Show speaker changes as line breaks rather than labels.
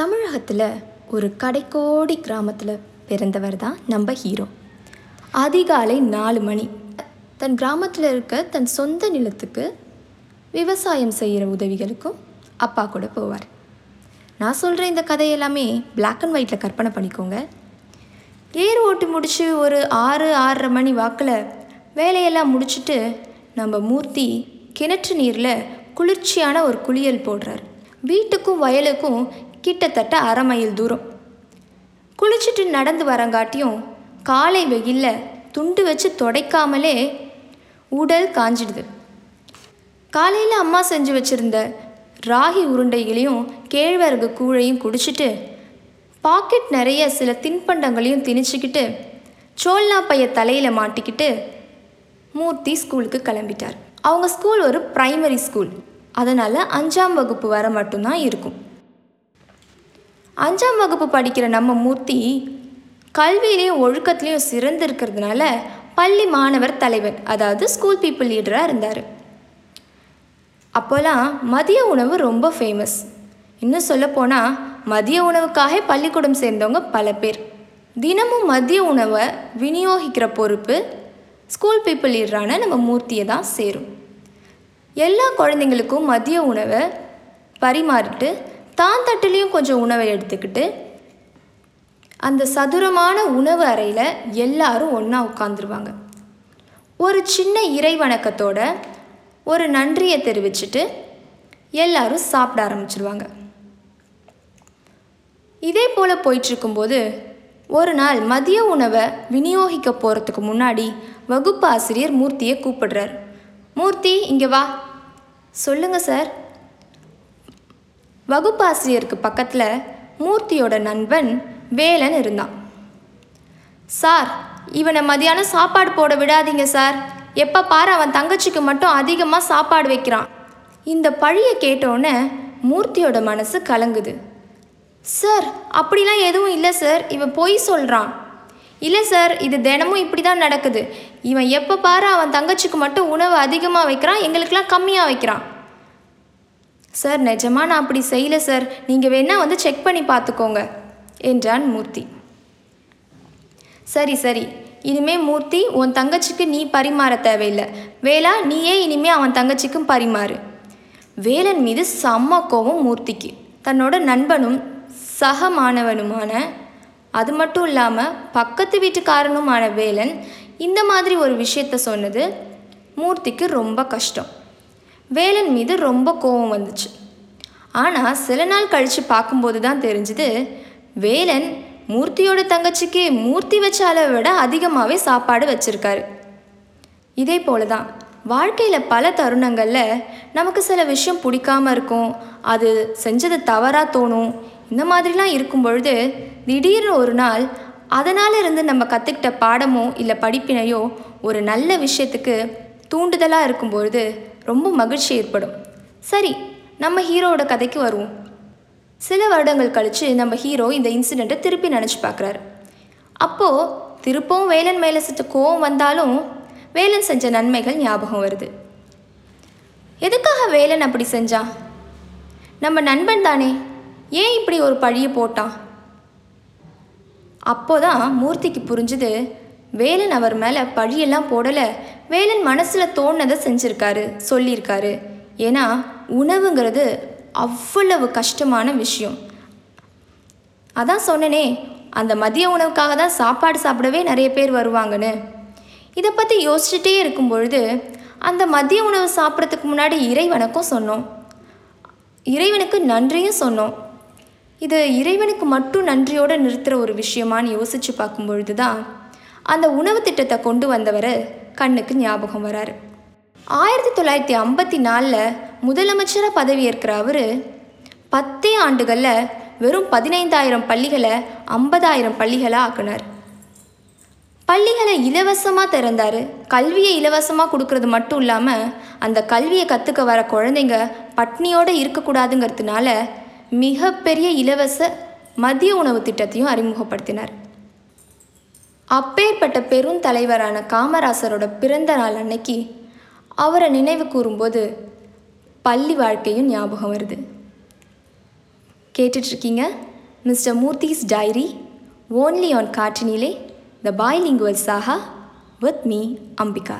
தமிழகத்தில் ஒரு கடைக்கோடி கிராமத்தில் பிறந்தவர் தான் நம்ம ஹீரோ. அதிகாலை நாலு மணி. தன் கிராமத்தில் இருக்க தன் சொந்த நிலத்துக்கு விவசாயம் செய்கிற உதவிகளுக்கும் அப்பா கூட போவார். நான் சொல்கிற இந்த கதை எல்லாமே அண்ட் ஒயிட்டில் கற்பனை பண்ணிக்கோங்க. ஏர் ஓட்டி முடித்து ஒரு ஆறு ஆறரை மணி வாக்கில் வேலையெல்லாம் முடிச்சுட்டு நம்ம மூர்த்தி கிணற்று நீரில் குளிர்ச்சியான ஒரு குளியல் போடுறார். வீட்டுக்கும் வயலுக்கும் கிட்டத்தட்ட அரை மைல் தூரம். குளிச்சுட்டு நடந்து வரங்காட்டியும் காலை வெயிலில் துண்டு வச்சு துடைக்காமலே உடல் காஞ்சிடுது. காலையில் அம்மா செஞ்சு வச்சுருந்த ராகி உருண்டைகளையும் கேழ்வரகு கூழையும் குடிச்சிட்டு பாக்கெட் நிறைய சில தின்பண்டங்களையும் திணிச்சுக்கிட்டு சோல்னா பைய தலையில் மாட்டிக்கிட்டு மூர்த்தி ஸ்கூலுக்கு கிளம்பிட்டார். அவங்க ஸ்கூல் ஒரு ப்ரைமரி ஸ்கூல். அதனால் அஞ்சாம் வகுப்பு வர மட்டும்தான் இருக்கும். அஞ்சாம் வகுப்பு படிக்கிற நம்ம மூர்த்தி கல்வியிலையும் ஒழுக்கத்துலேயும் சிறந்து இருக்கிறதுனால பள்ளி மாணவர் தலைவர் அதாவது ஸ்கூல் பீப்புள் லீடராக இருந்தார். அப்போல்லாம் மதிய உணவு ரொம்ப ஃபேமஸ் இன்னும் சொல்லப்போனால் மதிய உணவுக்காக பள்ளிக்கூடம் சேர்ந்தவங்க பல பேர். தினமும் மதிய உணவை விநியோகிக்கிற பொறுப்பு ஸ்கூல் பீப்புள் லீடரான நம்ம மூர்த்தியை தான் சேரும். எல்லா குழந்தைங்களுக்கும் மதிய உணவை பரிமாறிட்டு தான் தட்டுலேயும் கொஞ்சம் உணவை எடுத்துக்கிட்டு அந்த சதுரமான உணவு அறையில் எல்லாரும் ஒன்றா உட்காந்துருவாங்க ஒரு சின்ன இறை வணக்கத்தோட ஒரு நன்றியை தெரிவிச்சுட்டு எல்லாரும் சாப்பிட ஆரம்பிச்சிருவாங்க. இதே போல் போயிட்டுருக்கும்போது ஒரு நாள் மதிய உணவை விநியோகிக்க போகிறதுக்கு முன்னாடி வகுப்பு ஆசிரியர் மூர்த்தியை கூப்பிடுறார். மூர்த்தி இங்கே வா. சொல்லுங்கள் சார். வகுப்பாசிரியருக்கு பக்கத்தில் மூர்த்தியோட நண்பன் வேலன் இருந்தான். சார் இவனை மதியானம் சாப்பாடு போட விடாதீங்க சார். எப்போ பாரு அவன் தங்கச்சிக்கு மட்டும் அதிகமாக சாப்பாடு வைக்கிறான். இந்த பழியை கேட்டோன்னே மூர்த்தியோட மனசு கலங்குது. சார் அப்படிலாம் எதுவும் இல்லை சார். இவன் பொய் சொல்கிறான் இல்லை சார். இது தினமும் இப்படி தான் நடக்குது. இவன் எப்போ பாரு அவன் தங்கச்சிக்கு மட்டும் உணவு அதிகமாக வைக்கிறான் எங்களுக்கெல்லாம் கம்மியாக வைக்கிறான். சார் நிஜமா நான் அப்படி செய்யல சார். நீங்கள் வேணால் வந்து செக் பண்ணி பார்த்துக்கோங்க என்றான் மூர்த்தி. சரி சரி. இனிமே மூர்த்தி உன் தங்கச்சிக்கு நீ பரிமாற தேவையில்லை. வேலா நீயே இனிமே அவன் தங்கச்சிக்கும் பரிமாறு. வேலன் மீது செம்ம கோவம் மூர்த்திக்கு. தன்னோட நண்பனும் சக மாணவனுமான அது மட்டும் இல்லாமல் பக்கத்து வீட்டுக்காரனுமான வேலன் இந்த மாதிரி ஒரு விஷயத்த சொன்னது மூர்த்திக்கு ரொம்ப கஷ்டம். வேலன் மீது ரொம்ப கோபம் வந்துச்சு. ஆனால் சில நாள் கழித்து பார்க்கும்போது தான் தெரிஞ்சுது வேலன் மூர்த்தியோட தங்கச்சிக்கு மூர்த்தி வச்ச அளவை விட அதிகமாகவே சாப்பாடு வச்சுருக்காரு. இதே போல தான் வாழ்க்கையில் பல தருணங்களில் நமக்கு சில விஷயம் பிடிக்காம இருக்கும் அது செஞ்சது தவறாக தோணும் இந்த மாதிரிலாம் இருக்கும் பொழுது திடீர்னு ஒரு நாள் அதனால் இருந்து நம்ம கற்றுக்கிட்ட பாடமோ இல்லை படிப்பினையோ ஒரு நல்ல விஷயத்துக்கு தூண்டுதலாக இருக்கும்பொழுது ரொம்ப மகிழ்ச்சி ஏற்படும். சரி நம்ம ஹீரோவோட கதைக்கு வருவோம். சில வருடங்கள் கழித்து நம்ம ஹீரோ இந்த இன்சிடெண்ட்டை திருப்பி நினச்சி பார்க்குறாரு. அப்போது திருப்பவும் வேலன் மேலே சற்று கோவம் வந்தாலும் வேலன் செஞ்ச நன்மைகள் ஞாபகம் வருது. எதுக்காக வேலன் அப்படி செஞ்சான்? நம்ம நண்பன் தானே ஏன் இப்படி ஒரு பழியை போட்டான்? அப்போதான் மூர்த்திக்கு புரிஞ்சுது வேலன் அவர் மேலே பழியெல்லாம் போடலை வேலன் மனசில் தோணதை செஞ்சுருக்காரு சொல்லியிருக்காரு. ஏன்னா உணவுங்கிறது அவ்வளவு கஷ்டமான விஷயம். அதான் சொன்னனே அந்த மதிய உணவுக்காக தான் சாப்பாடு சாப்பிடவே நிறைய பேர் வருவாங்கன்னு. இதை பற்றி யோசிச்சுட்டே இருக்கும் பொழுது அந்த மதிய உணவு சாப்பிட்றதுக்கு முன்னாடி இறைவனுக்கும் சொன்னோம். இறைவனுக்கு நன்றியும் சொன்னோம். இது இறைவனுக்கு மட்டும் நன்றியோடு நிறுத்துகிற ஒரு விஷயமான்னு யோசித்து பார்க்கும் பொழுது தான் அந்த உணவு திட்டத்தை கொண்டு வந்தவர் கண்ணுக்கு ஞாபகம் வராரு. ஆயிரத்தி தொள்ளாயிரத்தி ஐம்பத்தி நாலில் முதலமைச்சராக பதவியேற்கிற அவர் பத்தே ஆண்டுகளில் வெறும் பதினைந்தாயிரம் பள்ளிகளை ஐம்பதாயிரம் பள்ளிகளாக ஆக்குனார். பள்ளிகளை இலவசமாக திறந்தார். கல்வியை இலவசமாக கொடுக்கறது மட்டும் இல்லாமல் அந்த கல்வியை கற்றுக்க வர குழந்தைங்க பட்னியோடு இருக்கக்கூடாதுங்கிறதுனால மிகப்பெரிய இலவச மதிய உணவு திட்டத்தையும் அறிமுகப்படுத்தினார். அப்பேற்பட்ட பெருந்தலைவரான காமராசரோட பிறந்த நாள் அன்னைக்கு அவரை நினைவு கூறும்போது பள்ளி வாழ்க்கையும் ஞாபகம் வருது. கேட்டுட்ருக்கீங்க? Mister Murthy's diary only on காற்றினிலே the bilingual saga with me Ambika.